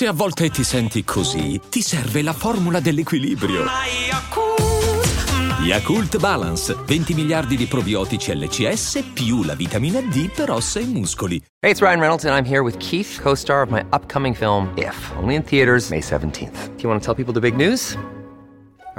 Se a volte ti senti così, ti serve la formula dell'equilibrio. Yakult Balance, 20 miliardi di probiotici LCS più la vitamina D per ossa e muscoli. Hey, it's Ryan Reynolds and I'm here with Keith, co-star of my upcoming film If, only in theaters May 17th. Do you want to tell people the big news?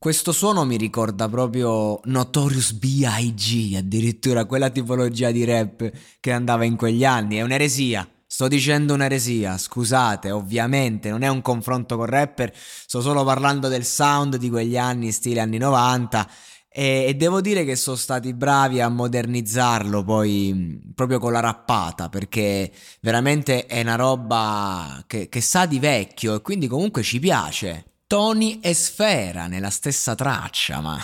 Questo suono mi ricorda proprio Notorious B.I.G., addirittura quella tipologia di rap che andava in quegli anni. È un'eresia. Sto dicendo un'eresia, scusate, ovviamente non è un confronto con rapper, sto solo parlando del sound di quegli anni, stile anni 90, e, e devo dire che sono stati bravi a modernizzarlo poi proprio con la rappata, perché veramente è una roba che, che sa di vecchio e quindi comunque ci piace. Tony e Sfera nella stessa traccia, ma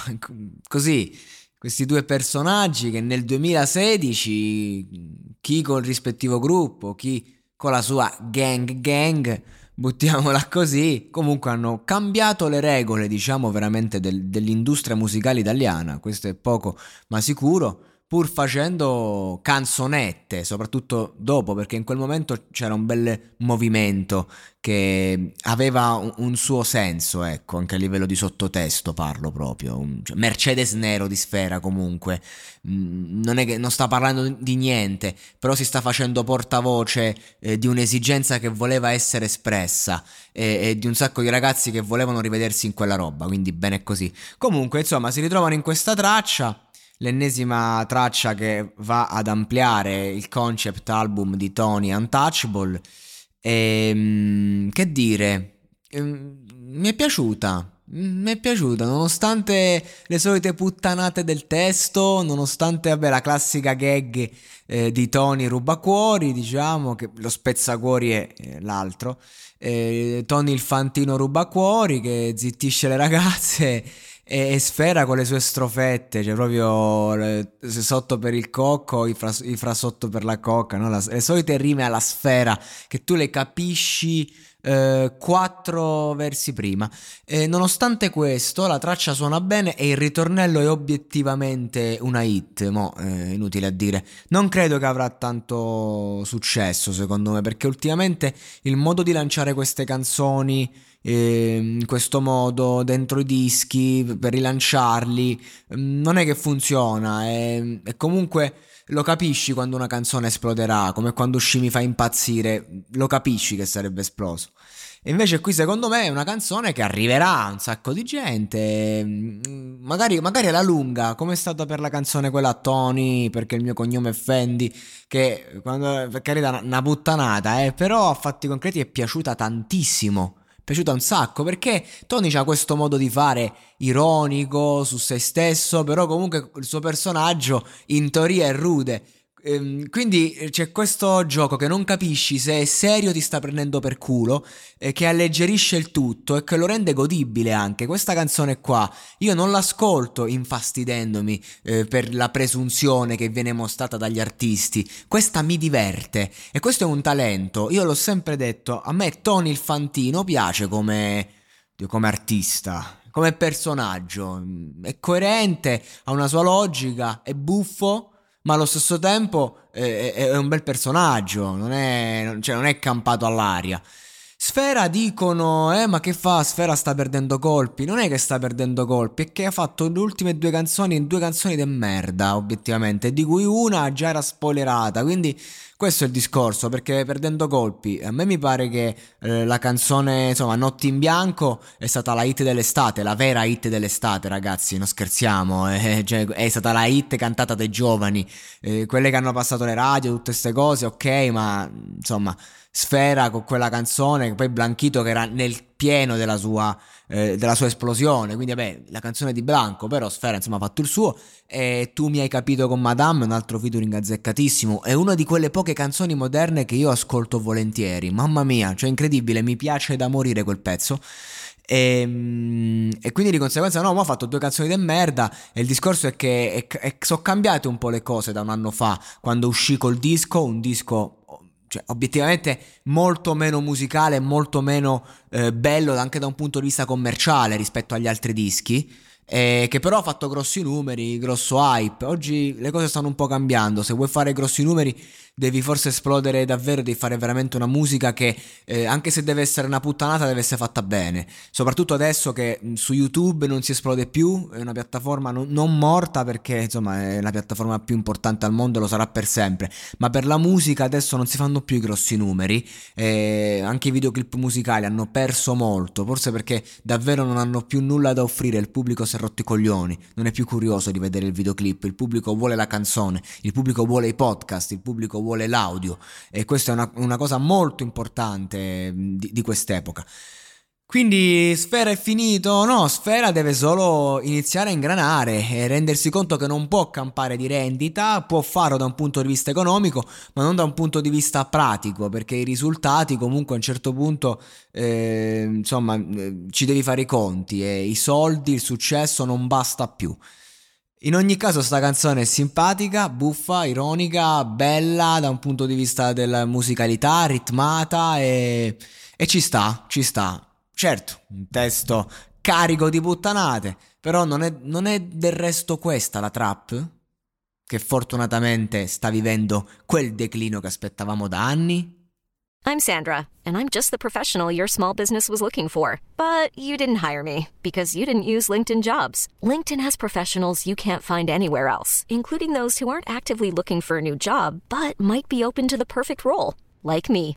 così questi due personaggi che nel 2016 chi col rispettivo gruppo, chi con la sua gang gang, buttiamola così, comunque hanno cambiato le regole, diciamo veramente del, dell'industria musicale italiana, questo è poco ma sicuro pur facendo canzonette, soprattutto dopo, perché in quel momento c'era un bel movimento che aveva un, un suo senso, ecco, anche a livello di sottotesto parlo proprio. Un, cioè Mercedes Nero di Sfera comunque, mm, non è che non sta parlando di niente, però si sta facendo portavoce eh, di un'esigenza che voleva essere espressa e, e di un sacco di ragazzi che volevano rivedersi in quella roba, quindi bene così. Comunque, insomma, si ritrovano in questa traccia l'ennesima traccia che va ad ampliare il concept album di Tony Untouchable. E, ehm, che dire, ehm, mi è piaciuta. Mi è piaciuta, nonostante le solite puttanate del testo, nonostante vabbè, la classica gag eh, di Tony rubacuori, diciamo che lo spezzacuori è l'altro. Eh, Tony il fantino rubacuori che zittisce le ragazze e, Sfera con le sue strofette, cioè proprio le, sotto per il cocco, i fra, i fra sotto per la cocca, no? la, le solite rime alla sfera che tu le capisci eh, quattro versi prima. E nonostante questo, la traccia suona bene e il ritornello è obiettivamente una hit. Mo, eh, inutile a dire. Non credo che avrà tanto successo, secondo me, perché ultimamente il modo di lanciare queste canzoni eh, in questo modo dentro i dischi per rilanciarli mm, non è che funziona e, e comunque lo capisci quando una canzone esploderà come quando usci mi fa impazzire. Lo capisci che sarebbe esploso. E invece qui secondo me è una canzone che arriverà a un sacco di gente, mm, magari, magari alla lunga, come è stata per la canzone quella Tony, perché il mio cognome è Fendi, che quando, per carità una puttanata, eh, però a fatti concreti è piaciuta tantissimo piaciuta un sacco perché Tony ha questo modo di fare ironico su se stesso, però comunque il suo personaggio in teoria è rude. Ehm, quindi eh, c'è questo gioco che non capisci se è serio ti sta prendendo per culo, eh, che alleggerisce il tutto e che lo rende godibile anche. Questa canzone qua io non l'ascolto infastidendomi eh, per la presunzione che viene mostrata dagli artisti. Questa mi diverte e questo è un talento. Io l'ho sempre detto, a me Tony il Fantino piace come, come artista come personaggio. È coerente, ha una sua logica, è buffo, ma allo stesso tempo è, è un bel personaggio, non è, cioè non è campato all'aria. Sfera dicono, eh ma che fa? Sfera sta perdendo colpi. Non è che sta perdendo colpi, è che ha fatto le ultime due canzoni, due canzoni di merda, obiettivamente, di cui una già era spoilerata, quindi questo è il discorso, perché perdendo colpi, a me mi pare che eh, la canzone, insomma, Notti in Bianco è stata la hit dell'estate, la vera hit dell'estate, ragazzi, non scherziamo, eh, cioè, è stata la hit cantata dai giovani, eh, quelle che hanno passato le radio, tutte queste cose, ok, ma insomma Sfera con quella canzone, poi Blanchito che era nel pieno della sua, eh, della sua esplosione, quindi vabbè, la canzone di Blanco, però Sfera insomma ha fatto il suo. E tu mi hai capito con Madame, un altro featuring azzeccatissimo, è una di quelle poche canzoni moderne che io ascolto volentieri, mamma mia, cioè incredibile, mi piace da morire quel pezzo. E, ehm, e, quindi di conseguenza no, ma ho fatto due canzoni di merda. E il discorso è che sono cambiate un po' le cose da un anno fa, quando uscì col disco, un disco cioè, obiettivamente molto meno musicale, molto meno eh, bello anche da un punto di vista commerciale rispetto agli altri dischi. Eh, che però ha fatto grossi numeri, grosso hype. Oggi le cose stanno un po' cambiando. Se vuoi fare grossi numeri, devi forse esplodere davvero, devi fare veramente una musica che, eh, anche se deve essere una puttanata, deve essere fatta bene. Soprattutto adesso che su YouTube non si esplode più, è una piattaforma non, non morta perché insomma è la piattaforma più importante al mondo, lo sarà per sempre. Ma per la musica adesso non si fanno più i grossi numeri, eh, anche i videoclip musicali hanno perso molto, forse perché davvero non hanno più nulla da offrire, il pubblico si è rotto i coglioni, non è più curioso di vedere il videoclip, il pubblico vuole la canzone, il pubblico vuole i podcast, il pubblico vuole l'audio. E questa è una, una cosa molto importante di, di quest'epoca. Quindi Sfera è finito? No, Sfera deve solo iniziare a ingranare e rendersi conto che non può campare di rendita, può farlo da un punto di vista economico, ma non da un punto di vista pratico, perché i risultati comunque a un certo punto, eh, insomma, eh, ci devi fare i conti e i soldi, il successo non basta più. In ogni caso sta canzone è simpatica, buffa, ironica, bella da un punto di vista della musicalità, ritmata e, e ci sta, ci sta. Certo, un testo carico di puttanate, però non è, non è del resto questa la trap? Che fortunatamente sta vivendo quel declino che aspettavamo da anni? I'm Sandra, and I'm just the professional your small business was looking for. But you didn't hire me because you didn't use LinkedIn jobs. LinkedIn has professionals you can't find anywhere else, including those who aren't actively looking for a new job but might be open to the perfect role, like me.